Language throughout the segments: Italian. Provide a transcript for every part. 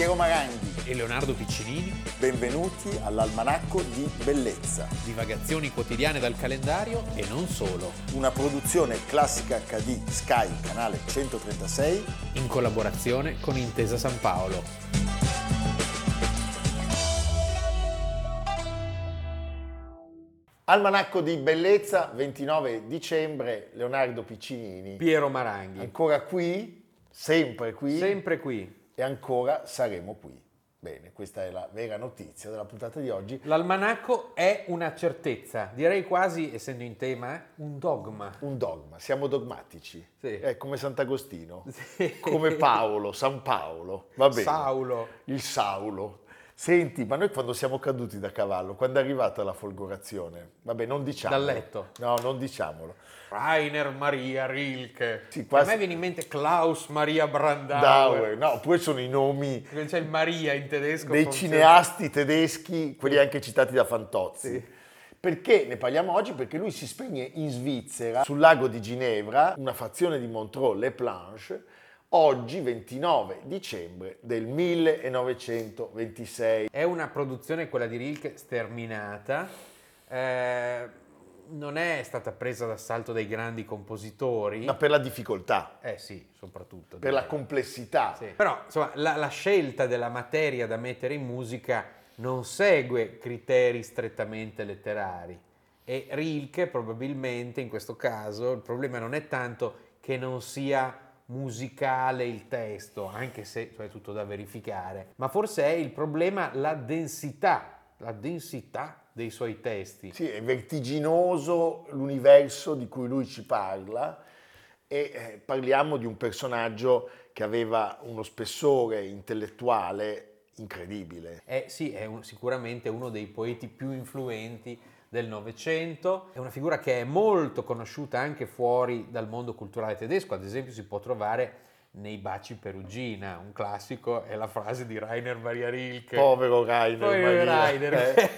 Piero Maranghi. e Leonardo Piccinini, Benvenuti all'Almanacco di Bellezza, divagazioni quotidiane dal calendario e non solo, una produzione classica HD Sky, canale 136. in collaborazione con Intesa San Paolo. Almanacco di Bellezza, 29 dicembre, Leonardo Piccinini. Piero Maranghi. Ancora qui, sempre qui Sempre qui. E ancora saremo qui. Bene, questa è la vera notizia della puntata di oggi. L'almanacco è una certezza, direi quasi, essendo in tema, eh, un dogma. Un dogma, siamo dogmatici. Sì. È come Sant'Agostino, Sì. come Paolo, San Paolo. Va bene. Saulo. Il Saulo. Senti, ma noi quando siamo caduti da cavallo, quando è arrivata la folgorazione, vabbè, non diciamolo. Dal letto. No, non diciamolo. Rainer Maria Rilke. Sì, quasi- A me viene in mente Klaus Maria Brandauer. Dauer, no, poi sono i nomi Perché C'è il Maria in tedesco. dei funziona. cineasti tedeschi, quelli anche citati da Fantozzi. Perché ne parliamo oggi? Perché lui si spegne in Svizzera, sul lago di Ginevra, una fazione di Montreux, Le Planche, oggi 29 dicembre del 1926. È una produzione, quella di Rilke, sterminata. Eh, non è stata presa d'assalto dai grandi compositori. Ma per la difficoltà, Eh sì, soprattutto. per la direi. complessità. Sì. Però insomma, la, la scelta della materia da mettere in musica non segue criteri strettamente letterari e Rilke probabilmente in questo caso il problema non è tanto che non sia musicale il testo, anche se cioè, è tutto da verificare, ma forse è il problema la densità, la densità dei suoi testi. Sì, è vertiginoso l'universo di cui lui ci parla e eh, parliamo di un personaggio che aveva uno spessore intellettuale incredibile. È, sì, è un- sicuramente uno dei poeti più influenti del Novecento, è una figura che è molto conosciuta anche fuori dal mondo culturale tedesco, ad esempio si può trovare nei Baci Perugina, un classico è la frase di Rainer Maria Rilke. Povero Rainer Maria. Rainer.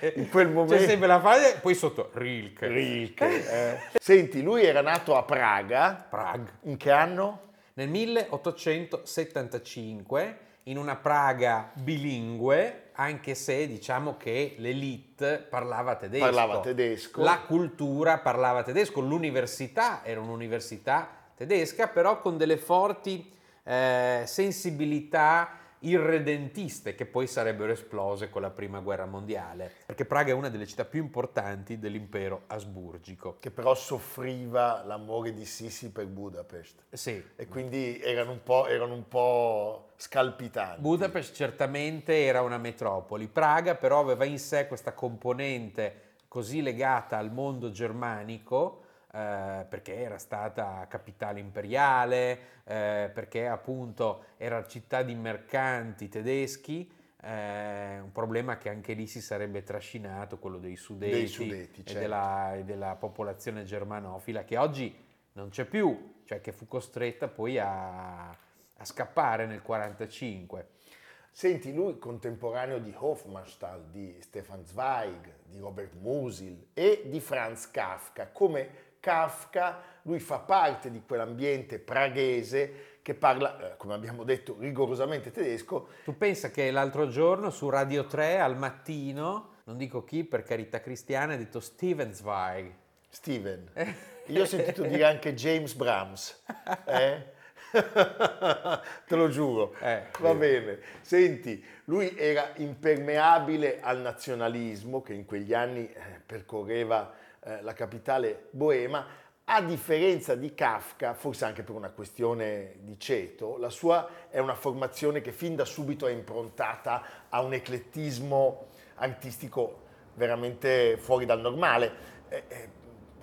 Eh, in quel momento C'è sempre la frase, poi sotto Rilke. Rilke, eh. Senti, lui era nato a Praga. Prague. In che anno? Nel 1875, in una Praga bilingue, anche se diciamo che l'elite parlava tedesco. Parlava tedesco. La cultura parlava tedesco, l'università era un'università tedesca, però con delle forti eh, sensibilità irredentiste che poi sarebbero esplose con la prima guerra mondiale, perché Praga è una delle città più importanti dell'impero asburgico. Che però soffriva l'amore di Sisi per Budapest. Sì, E quindi erano un po', erano un po' scalpitanti. Budapest certamente era una metropoli, Praga però aveva in sé questa componente così legata al mondo germanico, eh, perché era stata capitale imperiale, eh, perché appunto era città di mercanti tedeschi, eh, un problema che anche lì si sarebbe trascinato, quello dei Sudeti, Dei Sudeti, e, certo. della, e della popolazione germanofila, che oggi non c'è più, cioè che fu costretta poi a, a scappare nel 1945. Senti, lui contemporaneo di Hofmannsthal, di Stefan Zweig, di Robert Musil e di Franz Kafka. Come Kafka, lui fa parte di quell'ambiente praghese che parla, eh, come abbiamo detto, rigorosamente tedesco. Tu pensa che l'altro giorno su Radio 3 al mattino, non dico chi per carità cristiana, ha detto Steven Zweig. Steven, io ho sentito dire anche James Brahms. eh? Te lo giuro. Eh, Va sì. bene. Senti, lui era impermeabile al nazionalismo che in quegli anni eh, percorreva eh, la capitale boema. A differenza di Kafka, forse anche per una questione di ceto, la sua è una formazione che fin da subito è improntata a un eclettismo artistico veramente fuori dal normale. Eh, eh,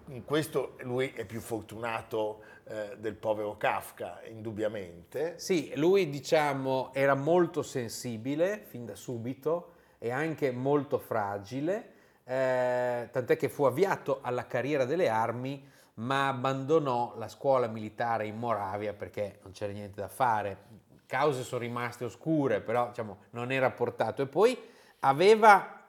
in questo lui è più fortunato del povero Kafka, indubbiamente. Sì, lui diciamo era molto sensibile fin da subito e anche molto fragile, eh, tant'è che fu avviato alla carriera delle armi ma abbandonò la scuola militare in Moravia perché non c'era niente da fare. Cause sono rimaste oscure, però diciamo, non era portato. E poi aveva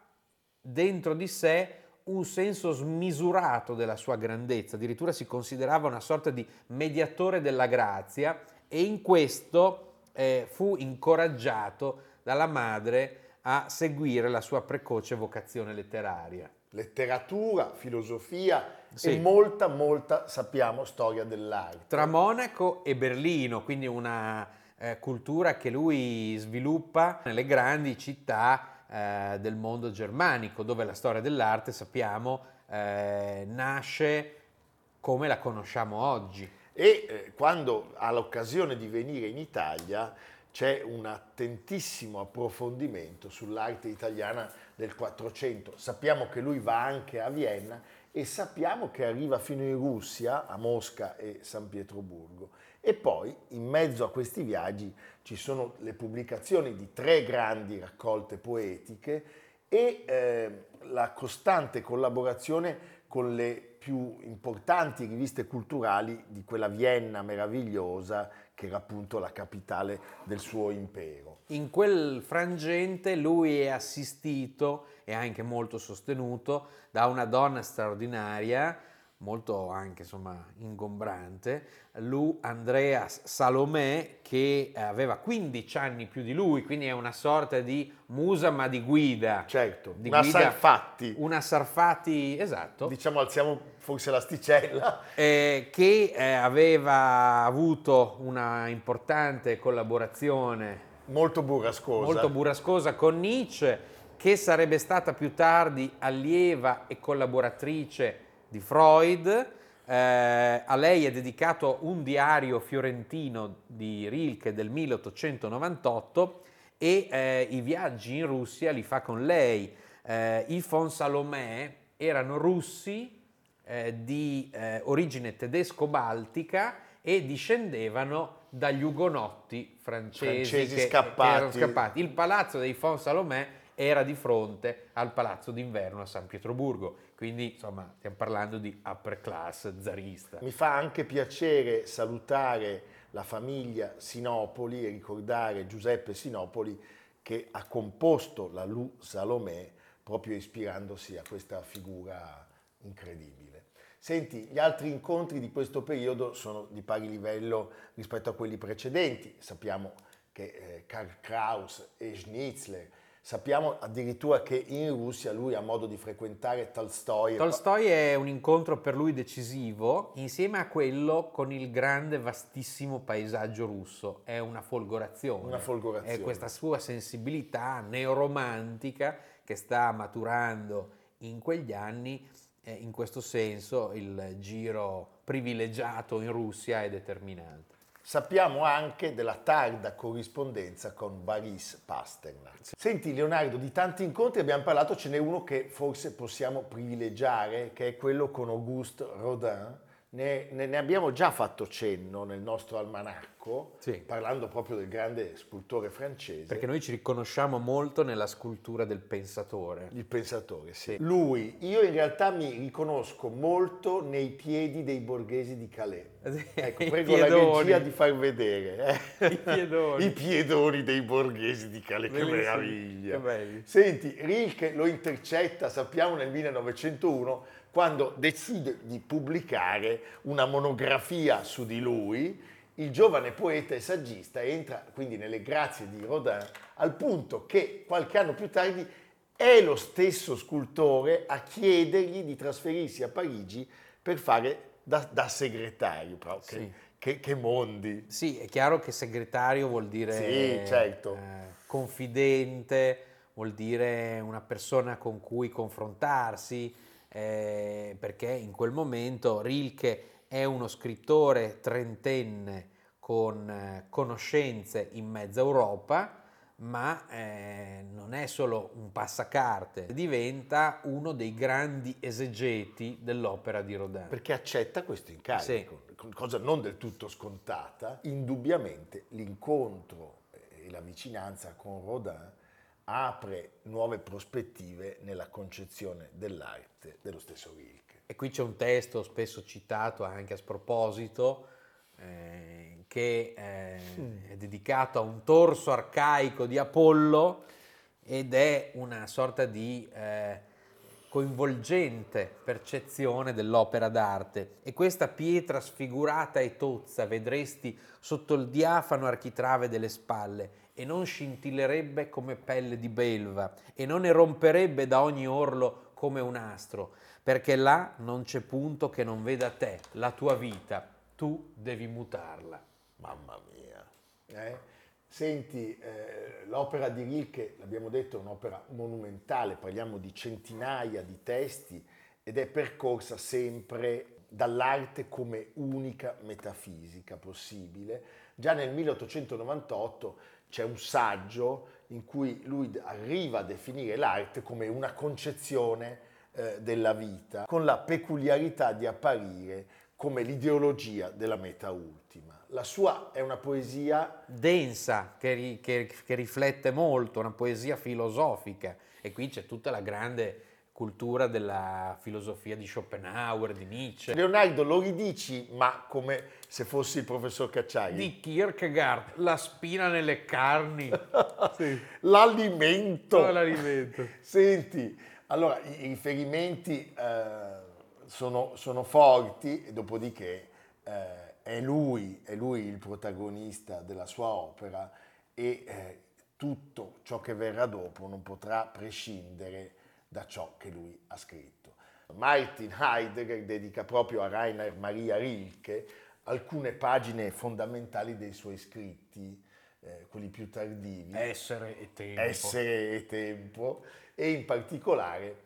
dentro di sé un senso smisurato della sua grandezza, addirittura si considerava una sorta di mediatore della grazia e in questo eh, fu incoraggiato dalla madre a seguire la sua precoce vocazione letteraria. Letteratura, filosofia Sì. e molta, molta, sappiamo, storia dell'arte. Tra Monaco e Berlino, quindi una eh, cultura che lui sviluppa nelle grandi città eh, del mondo germanico, dove la storia dell'arte, sappiamo, eh, nasce come la conosciamo oggi. E eh, quando ha l'occasione di venire in Italia c'è un attentissimo approfondimento sull'arte italiana del Quattrocento. Sappiamo che lui va anche a Vienna e sappiamo che arriva fino in Russia, a Mosca e San Pietroburgo. E poi in mezzo a questi viaggi ci sono le pubblicazioni di tre grandi raccolte poetiche e eh, la costante collaborazione con le più importanti riviste culturali di quella Vienna meravigliosa che era appunto la capitale del suo impero. In quel frangente lui è assistito e anche molto sostenuto da una donna straordinaria, molto anche insomma ingombrante, Lu Andreas Salomè, che aveva 15 anni più di lui, quindi è una sorta di musa ma di guida. Certo, Di una guida- Sarfatti, Una Sarfati, esatto. diciamo alziamo forse l'asticella, eh, che eh, aveva avuto una importante collaborazione molto burrascosa. molto burrascosa con Nietzsche, che sarebbe stata più tardi allieva e collaboratrice di Freud. Eh, a lei è dedicato un diario fiorentino di Rilke del 1898 e eh, i viaggi in Russia li fa con lei. Eh, I von Salomè erano russi eh, di eh, origine tedesco-baltica e discendevano dagli ugonotti francesi, Francesi che- che scappati. erano scappati. Il palazzo dei von Salomè era di fronte al palazzo d'inverno a San Pietroburgo, quindi insomma stiamo parlando di upper class zarista. Mi fa anche piacere salutare la famiglia Sinopoli e ricordare Giuseppe Sinopoli che ha composto la Lu Salomè proprio ispirandosi a questa figura incredibile. Senti, gli altri incontri di questo periodo sono di pari livello rispetto a quelli precedenti. Sappiamo che eh, Karl Kraus e Schnitzler, sappiamo addirittura che in Russia lui ha modo di frequentare Tolstoi. pa- Tolstoi è un incontro per lui decisivo insieme a quello con il grande vastissimo paesaggio russo, è una folgorazione. Una folgorazione. È questa sua sensibilità neoromantica che sta maturando in quegli anni, eh, in questo senso il giro privilegiato in Russia è determinante. Sappiamo anche della tarda corrispondenza con Boris Pasternak. Senti Leonardo, di tanti incontri abbiamo parlato, ce n'è uno che forse possiamo privilegiare, che è quello con Auguste Rodin. Ne, ne- abbiamo già fatto cenno nel nostro almanacco, Sì. parlando proprio del grande scultore francese. Perché noi ci riconosciamo molto nella scultura del pensatore. Il pensatore, sì. Lui, io in realtà mi riconosco molto nei piedi dei borghesi di Calais. Ecco, I prego la regia di far vedere. eh. I piedoni. I piedoni dei borghesi di Calais, che Bellissimi, meraviglia. che. Senti, Rilke lo intercetta, sappiamo, nel 1901, quando decide di pubblicare una monografia su di lui. Il giovane poeta e saggista entra quindi nelle grazie di Rodin al punto che qualche anno più tardi è lo stesso scultore a chiedergli di trasferirsi a Parigi per fare da, da segretario. Però che, Sì. che- che mondi! Sì, è chiaro che segretario vuol dire Sì, certo. eh, confidente, vuol dire una persona con cui confrontarsi, eh, perché in quel momento Rilke è uno scrittore trentenne con eh, conoscenze in mezza Europa, ma eh, non è solo un passacarte, diventa uno dei grandi esegeti dell'opera di Rodin. perché accetta questo incarico, cosa non del tutto scontata. Indubbiamente l'incontro e la vicinanza con Rodin apre nuove prospettive nella concezione dell'arte dello stesso Rilke. E qui c'è un testo spesso citato anche a sproposito, eh, che eh, è dedicato a un torso arcaico di Apollo ed è una sorta di eh, coinvolgente percezione dell'opera d'arte e questa pietra sfigurata e tozza vedresti sotto il diafano architrave delle spalle e non scintillerebbe come pelle di belva e non eromperebbe da ogni orlo come un astro, perché là non c'è punto che non veda te, la tua vita, tu devi mutarla. Mamma mia. Eh? Senti, eh, l'opera di Rilke, l'abbiamo detto, è un'opera monumentale, parliamo di centinaia di testi ed è percorsa sempre dall'arte come unica metafisica possibile. Già nel 1898 c'è un saggio in cui lui arriva a definire l'arte come una concezione eh, della vita, con la peculiarità di apparire come l'ideologia della meta ultima. La sua è una poesia densa, che, che, che, riflette molto, una poesia filosofica e qui c'è tutta la grande cultura della filosofia di Schopenhauer, di Nietzsche. Leonardo, lo ridici, ma come se fossi il professor Cacciari? Di Kierkegaard, la spina nelle carni. sì. L'alimento. Oh, l'alimento. Senti, allora i riferimenti eh, sono, sono, forti, e dopodiché... Eh, è lui, è lui il protagonista della sua opera e eh, tutto ciò che verrà dopo non potrà prescindere da ciò che lui ha scritto. Martin Heidegger dedica proprio a Rainer Maria Rilke alcune pagine fondamentali dei suoi scritti, eh, quelli più tardivi. Essere e tempo. Essere e tempo, e in particolare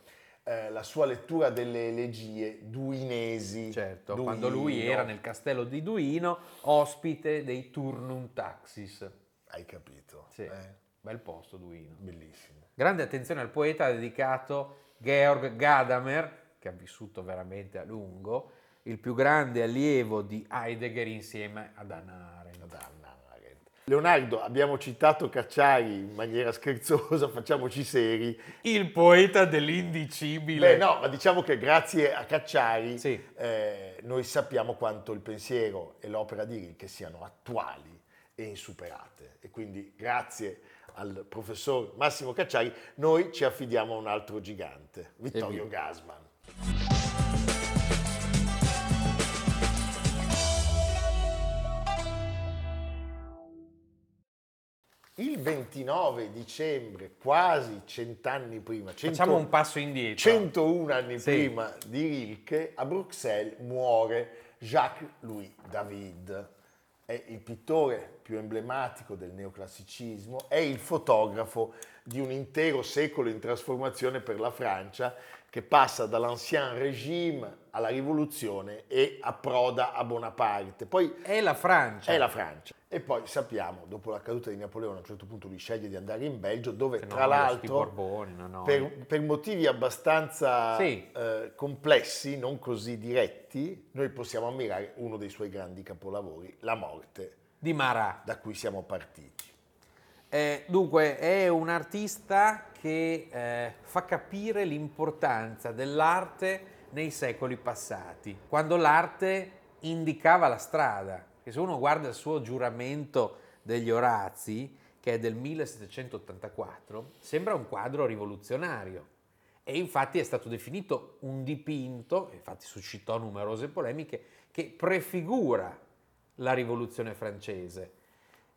eh, la sua lettura delle elegie duinesi. Certo, Duino. quando lui era nel castello di Duino, ospite dei Turnum Taxis. Hai capito? Sì, eh? bel posto Duino. Bellissimo. Grande attenzione al poeta ha dedicato Georg Gadamer, che ha vissuto veramente a lungo, il più grande allievo di Heidegger insieme ad Anna Arendt. Ad Anna. Leonardo, abbiamo citato Cacciari in maniera scherzosa, facciamoci seri. Il poeta dell'indicibile. Beh, no, ma diciamo che grazie a Cacciari sì. eh, noi sappiamo quanto il pensiero e l'opera di Rilke siano attuali e insuperate. E quindi grazie al professor Massimo Cacciari noi ci affidiamo a un altro gigante, Vittorio Gasman. Il 29 dicembre, quasi cent'anni prima, 100, facciamo un passo indietro, 101 anni sì. prima di Rilke, a Bruxelles muore Jacques-Louis David. È il pittore più emblematico del neoclassicismo, è il fotografo di un intero secolo in trasformazione per la Francia che passa dall'ancien régime alla rivoluzione e approda a Bonaparte. Poi è la Francia. È la Francia. E poi sappiamo, dopo la caduta di Napoleone, a un certo punto lui sceglie di andare in Belgio, dove tra l'altro, Borboni, no, no. Per, per, motivi abbastanza sì. eh, complessi, non così diretti, noi possiamo ammirare uno dei suoi grandi capolavori, La morte di Marat, da cui siamo partiti. Eh, dunque, è un artista che eh, fa capire l'importanza dell'arte nei secoli passati, quando l'arte indicava la strada che se uno guarda il suo giuramento degli Orazi, che è del 1784, sembra un quadro rivoluzionario. E infatti è stato definito un dipinto, infatti suscitò numerose polemiche, che prefigura la rivoluzione francese.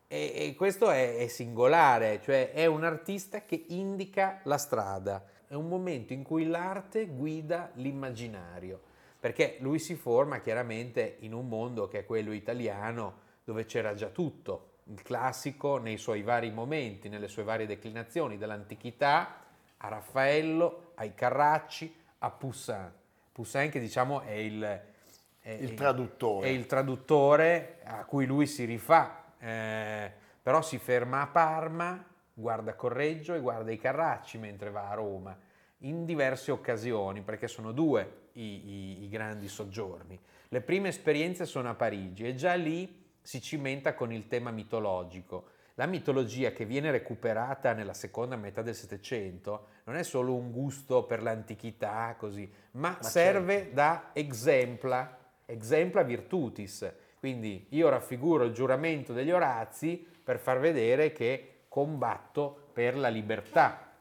E, e questo è, è singolare, cioè è un artista che indica la strada, è un momento in cui l'arte guida l'immaginario perché lui si forma chiaramente in un mondo che è quello italiano dove c'era già tutto, il classico nei suoi vari momenti, nelle sue varie declinazioni, dall'antichità a Raffaello, ai Carracci, a Poussin. Poussin che diciamo è il, è, il traduttore. È il traduttore a cui lui si rifà, eh, però si ferma a Parma, guarda Correggio e guarda i Carracci mentre va a Roma, in diverse occasioni, perché sono due i, i, i grandi soggiorni. Le prime esperienze sono a Parigi e già lì si cimenta con il tema mitologico. La mitologia che viene recuperata nella seconda metà del Settecento non è solo un gusto per l'antichità, così, ma, ma serve certo. da exempla, exempla virtutis. Quindi io raffiguro il giuramento degli Orazi per far vedere che combatto per la libertà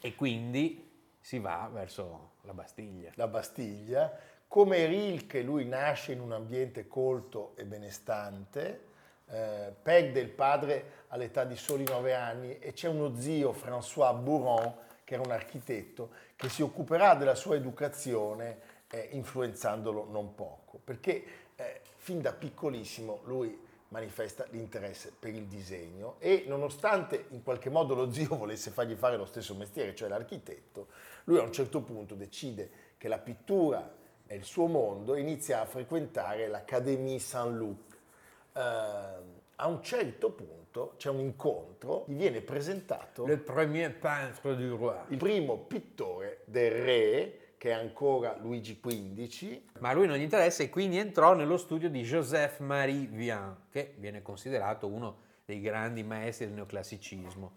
e quindi si va verso la Bastiglia. La Bastiglia. Come Rilke lui nasce in un ambiente colto e benestante, eh, perde il padre all'età di soli nove anni e c'è uno zio, François Bouron, che era un architetto, che si occuperà della sua educazione eh, influenzandolo non poco, perché eh, fin da piccolissimo lui manifesta l'interesse per il disegno e nonostante in qualche modo lo zio volesse fargli fare lo stesso mestiere, cioè l'architetto, lui a un certo punto decide che la pittura è il suo mondo e inizia a frequentare l'Académie Saint-Luc. Uh, a un certo punto c'è un incontro, gli viene presentato Le premier peintre du roi. il primo pittore del re, che è ancora Luigi XV, Ma a lui non gli interessa e quindi entrò nello studio di Joseph-Marie Vien, che viene considerato uno dei grandi maestri del neoclassicismo.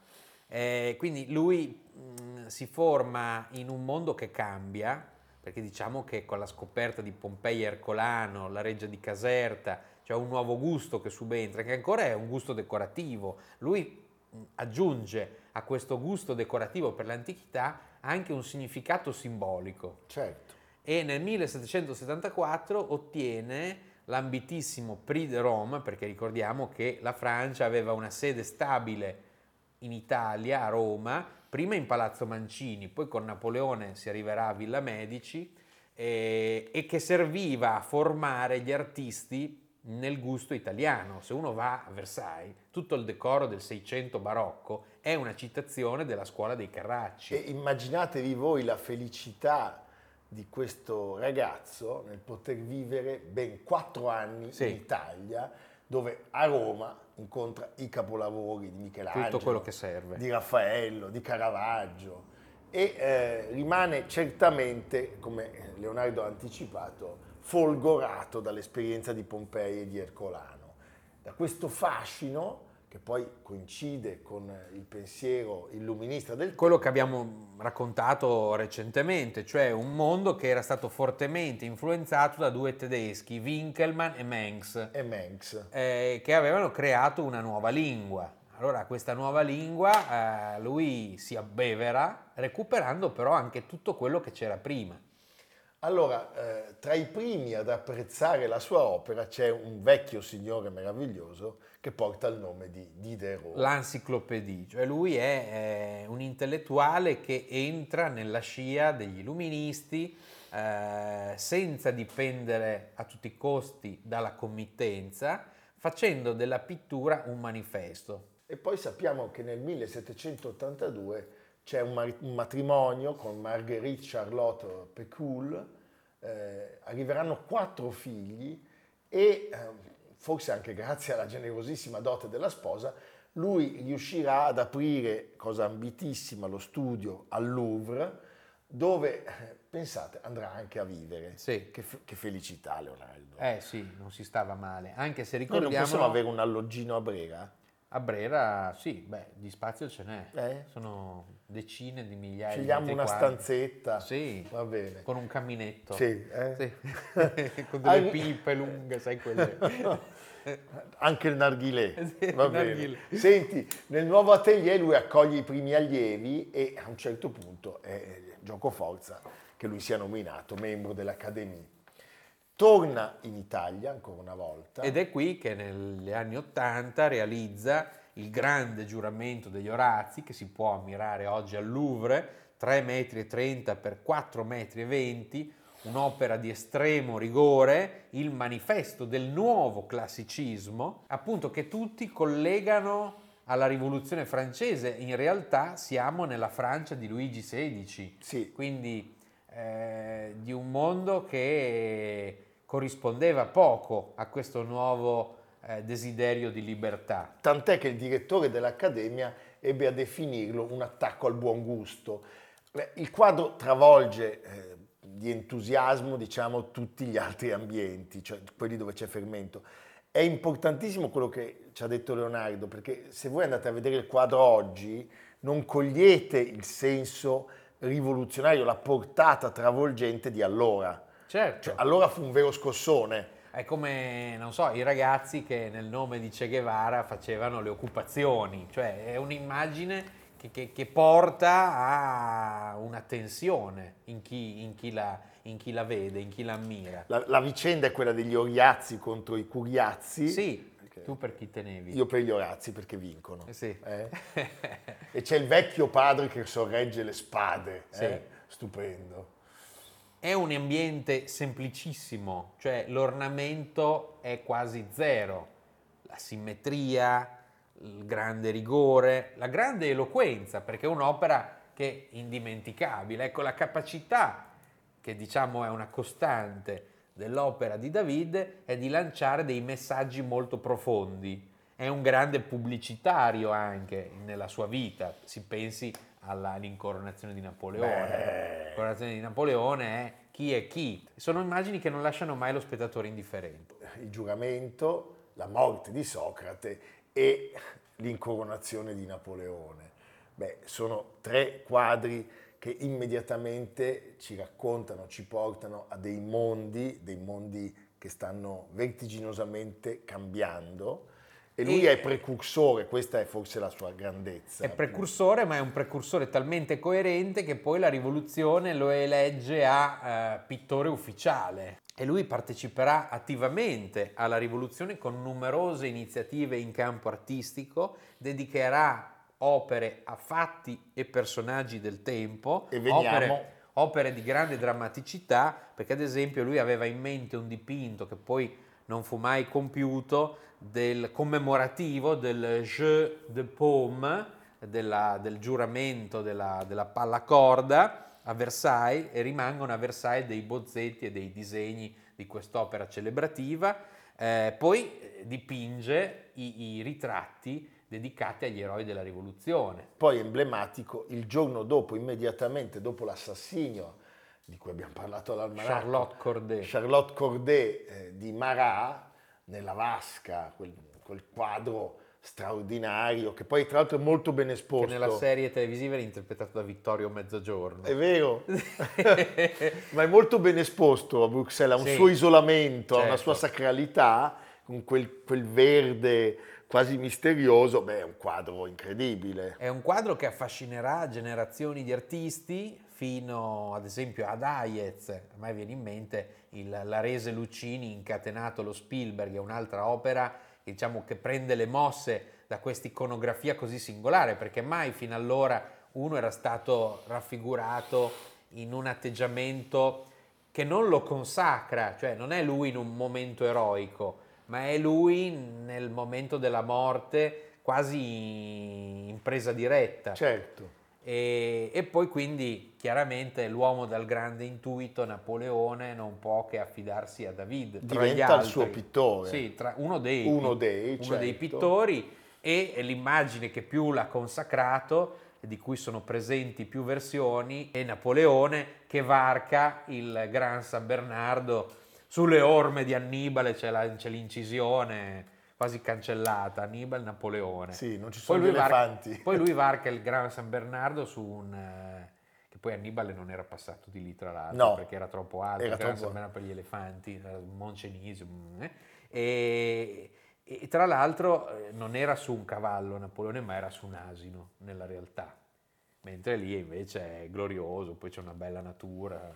Eh, quindi lui mh, si forma in un mondo che cambia, perché diciamo che con la scoperta di Pompei Ercolano, la reggia di Caserta, c'è un nuovo gusto che subentra, che ancora è un gusto decorativo. Lui mh, aggiunge a questo gusto decorativo per l'antichità anche un significato simbolico certo, e nel 1774 ottiene l'ambitissimo Prix de Rome, perché ricordiamo che la Francia aveva una sede stabile in Italia, a Roma, prima in Palazzo Mancini, poi con Napoleone si arriverà a Villa Medici, eh, e che serviva a formare gli artisti nel gusto italiano. Se uno va a Versailles, tutto il decoro del Seicento barocco è una citazione della scuola dei Carracci. E immaginatevi voi la felicità di questo ragazzo nel poter vivere ben quattro anni Sì. in Italia, dove a Roma incontra i capolavori di Michelangelo, di Raffaello, di Caravaggio e eh, rimane certamente, come Leonardo ha anticipato, folgorato dall'esperienza di Pompei e di Ercolano. Da questo fascino, che poi coincide con il pensiero illuminista del quello che abbiamo raccontato recentemente, cioè un mondo che era stato fortemente influenzato da due tedeschi, Winkelmann e Mengs, e Mengs. eh, che avevano creato una nuova lingua. Allora questa nuova lingua eh, lui si abbevera, recuperando però anche tutto quello che c'era prima. Allora, eh, tra i primi ad apprezzare la sua opera c'è un vecchio signore meraviglioso che porta il nome di Diderot. L'Encyclopédie, cioè lui è eh, un intellettuale che entra nella scia degli illuministi eh, senza dipendere a tutti i costi dalla committenza, facendo della pittura un manifesto. E poi sappiamo che nel 1782 c'è un, mari- un matrimonio con Marguerite Charlotte Pécule, eh, arriveranno quattro figli e eh, forse anche grazie alla generosissima dote della sposa, lui riuscirà ad aprire, cosa ambitissima, lo studio al Louvre, dove, eh, pensate, andrà anche a vivere. Sì. Che, che felicità, Leonardo. Eh sì, non si stava male, anche se Noi non ricordiamo possiamo avere un alloggino a Brera? A Brera, sì, beh, di spazio ce n'è. Eh? Sono decine di migliaia Scegliamo di una metri quadri. stanzetta. Sì, Va bene. con un caminetto. Sì, eh? Sì. con delle pipe lunghe, sai quelle. Anche il narghilè. Sì, Va il bene. narghilè. Senti, nel nuovo atelier lui accoglie i primi allievi e a un certo punto è gioco forza che lui sia nominato membro dell'Accademia. Torna in Italia ancora una volta. Ed è qui che negli anni Ottanta realizza il grande giuramento degli Orazi, che si può ammirare oggi al Louvre, 3,30 metri per 4,20 metri, un'opera di estremo rigore, il manifesto del nuovo classicismo, appunto che tutti collegano alla rivoluzione francese. In realtà siamo nella Francia di Luigi XVI, Sì. quindi eh, di un mondo che corrispondeva poco a questo nuovo eh, desiderio di libertà. Tant'è che il direttore dell'Accademia ebbe a definirlo un attacco al buon gusto. Il quadro travolge eh, di entusiasmo, diciamo, tutti gli altri ambienti, cioè quelli dove c'è fermento. È importantissimo quello che ci ha detto Leonardo, perché se voi andate a vedere il quadro oggi, non cogliete il senso rivoluzionario, la portata travolgente di allora. Certo, Cioè, allora fu un vero scossone. è come, non so, i ragazzi che nel nome di Che Guevara facevano le occupazioni, cioè è un'immagine che, che- che porta a una tensione in chi, in chi la, in chi la vede, in chi la ammira. La, la vicenda è quella degli Oriazzi contro i Curiazzi. Sì, Ok. tu per chi tenevi? Io per gli Orazzi perché vincono. Eh sì. Eh? E c'è il vecchio padre che sorregge le spade. Sì. eh? Stupendo. È un ambiente semplicissimo, cioè l'ornamento è quasi zero, la simmetria, il grande rigore, la grande eloquenza, perché è un'opera che è indimenticabile. Ecco, la capacità, che diciamo è una costante dell'opera di David, è di lanciare dei messaggi molto profondi. È un grande pubblicitario anche nella sua vita, si pensi alla- all'incoronazione di Napoleone. L'incoronazione di Napoleone è chi è chi. Sono immagini che non lasciano mai lo spettatore indifferente. Il giuramento, la morte di Socrate e l'incoronazione di Napoleone. Beh, sono tre quadri che immediatamente ci raccontano, ci portano a dei mondi, dei mondi che stanno vertiginosamente cambiando. E lui E- è precursore, questa è forse la sua grandezza. È precursore, ma è un precursore talmente coerente che poi la rivoluzione lo elegge a eh, pittore ufficiale. E lui parteciperà attivamente alla rivoluzione con numerose iniziative in campo artistico, dedicherà opere a fatti e personaggi del tempo, E veniamo- opere, opere di grande drammaticità, perché ad esempio lui aveva in mente un dipinto che poi non fu mai compiuto del commemorativo del Jeu de Paume, della- del giuramento della, della palla corda a Versailles e rimangono a Versailles dei bozzetti e dei disegni di quest'opera celebrativa. Eh, poi eh, dipinge i, i ritratti dedicati agli eroi della rivoluzione. Poi emblematico, il giorno dopo, immediatamente dopo l'assassinio di cui abbiamo parlato all'almanacco, Charlotte Corday. Charlotte Corday eh, di Marat, nella vasca, quel, quel quadro straordinario, che poi tra l'altro è molto ben che esposto. nella serie televisiva era interpretato da Vittorio Mezzogiorno. È vero, ma è molto ben esposto a Bruxelles, ha un Sì, suo isolamento, ha una certo. sua sacralità, con quel, quel verde quasi misterioso, beh è un quadro incredibile. È un quadro che affascinerà generazioni di artisti fino ad esempio ad Hayez, a me viene in mente il L'Arese Lucchini incatenato lo Spielberg, è un'altra opera diciamo, che prende le mosse da questa iconografia così singolare, perché mai fino allora uno era stato raffigurato in un atteggiamento che non lo consacra, cioè non è lui in un momento eroico, ma è lui nel momento della morte quasi in presa diretta. Certo. E, e poi quindi chiaramente l'uomo dal grande intuito, Napoleone, non può che affidarsi a David. Diventa il suo pittore. Sì, tra- uno dei, Uno dei, uno dei certo. pittori e l'immagine che più l'ha consacrato di cui sono presenti più versioni è Napoleone che varca il Gran San Bernardo sulle orme di Annibale, c'è, la- c'è l'incisione quasi cancellata, Annibale Napoleone. Sì, non ci sono gli varca, elefanti. poi lui varca il Gran San Bernardo su un... eh, che poi Annibale non era passato di lì tra l'altro No, perché era troppo alto, era troppo- San Bernardo per gli elefanti, era Moncenisio. eh. E, e tra l'altro eh, non era su un cavallo Napoleone ma era su un asino nella realtà, mentre lì invece è glorioso, poi c'è una bella natura,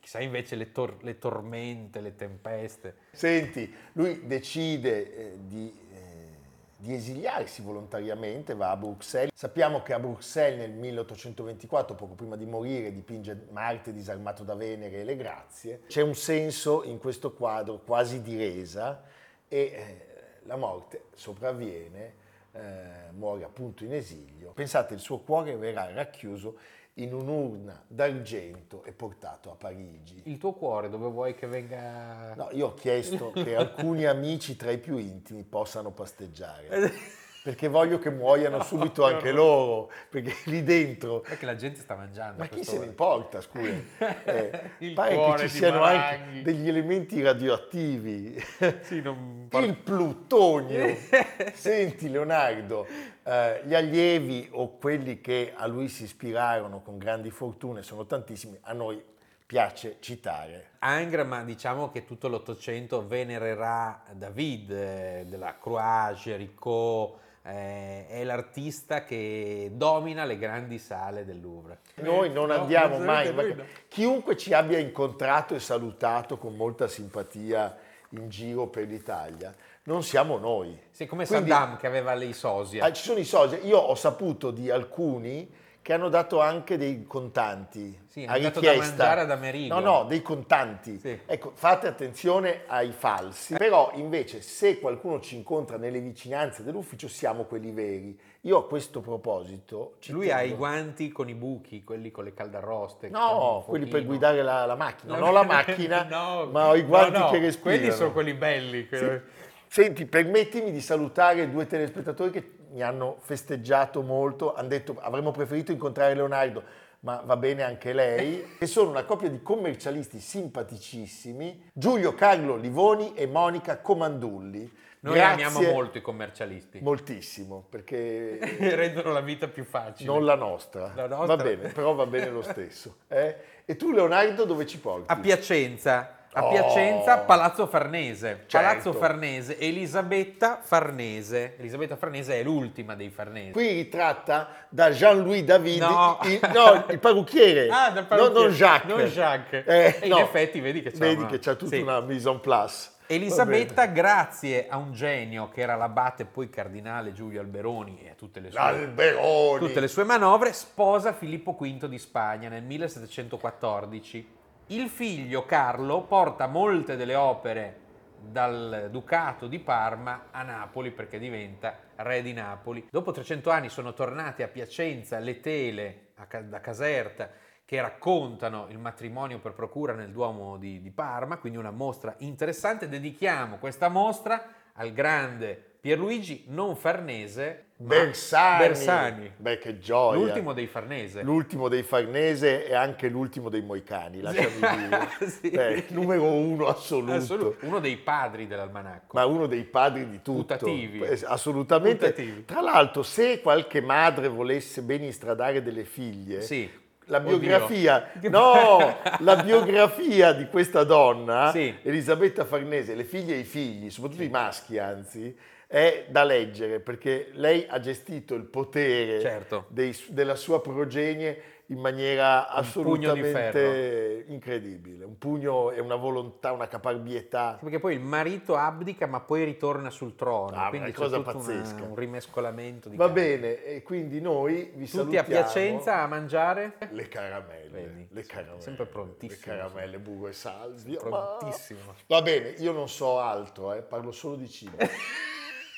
chissà invece le, tor- le tormente, le tempeste. Senti, lui decide eh, di, eh, di esiliarsi volontariamente, va a Bruxelles. Sappiamo che a Bruxelles nel 1824, poco prima di morire, dipinge Marte disarmato da Venere e le grazie. C'è un senso in questo quadro quasi di resa e eh, la morte sopravviene, eh, muore appunto in esilio. Pensate, il suo cuore verrà racchiuso in un'urna d'argento e portato a Parigi. Il tuo cuore dove vuoi che venga... No, io ho chiesto che alcuni amici tra i più intimi possano pasteggiare, perché voglio che muoiano No, subito anche che loro, perché lì dentro... Perché la gente sta mangiando. Ma chi se ne importa, scusa? Eh, Il pare cuore che ci siano Maranghi. anche degli elementi radioattivi. Sì, non... Il plutonio. Senti Leonardo, eh, gli allievi o quelli che a lui si ispirarono con grandi fortune sono tantissimi, a noi piace citare. Angre, ma diciamo che tutto l'Ottocento venererà David, eh, della Croix, Géricault, eh, è l'artista che domina le grandi sale del Louvre. Noi non No, andiamo mai, no. chiunque ci abbia incontrato e salutato con molta simpatia in giro per l'Italia, non siamo noi. Sì, come Quindi- Saddam che aveva le sosia. Ah, ci sono i social, io ho saputo di alcuni che hanno dato anche dei contanti. Sì, a hanno dato da richiesta. ad Amerigo. No, no, dei contanti. Sì. Ecco, fate attenzione ai falsi. Però invece se qualcuno ci incontra nelle vicinanze dell'ufficio siamo quelli veri. Io a questo proposito... Lui ha tengo- i guanti con i buchi, quelli con le caldarroste. No, quelli per guidare la, la macchina. La- Non la macchina, No, ma ho i guanti no, no, che respirano. Quelli sono quelli belli. quelli- Senti, permettimi di salutare due telespettatori che mi hanno festeggiato molto, hanno detto avremmo preferito incontrare Leonardo, ma va bene anche lei, che sono una coppia di commercialisti simpaticissimi, Giulio Carlo Livoni e Monica Comandulli. Noi Grazie amiamo molto i commercialisti. Moltissimo, perché Rendono la vita più facile. non la nostra. La nostra. Va bene, però va bene lo stesso. eh? E tu Leonardo dove ci porti? A Piacenza. A Oh. Piacenza, Palazzo Farnese. Certo. Palazzo Farnese, Elisabetta Farnese. Elisabetta Farnese è l'ultima dei Farnesi. Qui ritratta da Jean-Louis David, No. il, no, il parrucchiere, Ah, dal No, parrucchiere. non Jacques. Non Jacques. Eh, E in no. effetti vedi che c'ha Vedi una- che c'ha tutta sì. una mise en place. Elisabetta, grazie a un genio che era l'abate e poi cardinale Giulio Alberoni e a tutte le sue, tutte le sue manovre, sposa Filippo V di Spagna nel 1714. Il figlio Carlo porta molte delle opere dal Ducato di Parma a Napoli perché diventa re di Napoli. Dopo 300 anni sono tornate a Piacenza le tele da Caserta che raccontano il matrimonio per procura nel Duomo di, di Parma, quindi una mostra interessante. Dedichiamo questa mostra al grande Pierluigi non Farnese, ma Bersani. Bersani. Beh, che gioia. l'ultimo dei Farnese. L'ultimo dei Farnese e anche l'ultimo dei Moicani, lasciami dire. Sì. Beh, numero uno assoluto. Assoluto. Uno dei padri dell'almanacco. Ma uno dei padri di tutto. Putativi. Assolutamente. Putativi. Tra l'altro, se qualche madre volesse ben istradare delle figlie, Sì. la biografia, no, la biografia di questa donna, Sì. Elisabetta Farnese, le figlie e i figli, soprattutto i maschi anzi, è da leggere perché lei ha gestito il potere Certo. dei- della sua progenie in maniera Un assolutamente incredibile. Un pugno e una volontà, una caparbietà. Perché poi il marito abdica ma poi ritorna sul trono, Ah, quindi una c'è cosa tutto una- pazzesca. un rimescolamento di Va carte. bene, e quindi noi vi Tutti a salutiamo. Piacenza a mangiare? Le caramelle, Vedi, le sì, caramelle, sempre prontissimo. Le caramelle, buco e salvia. Prontissimo. ma- Va bene, io non so altro, eh, parlo solo di cibo.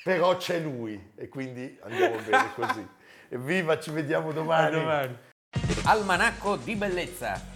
Però c'è lui e quindi andiamo bene così. Evviva, ci vediamo domani. Almanacco di bellezza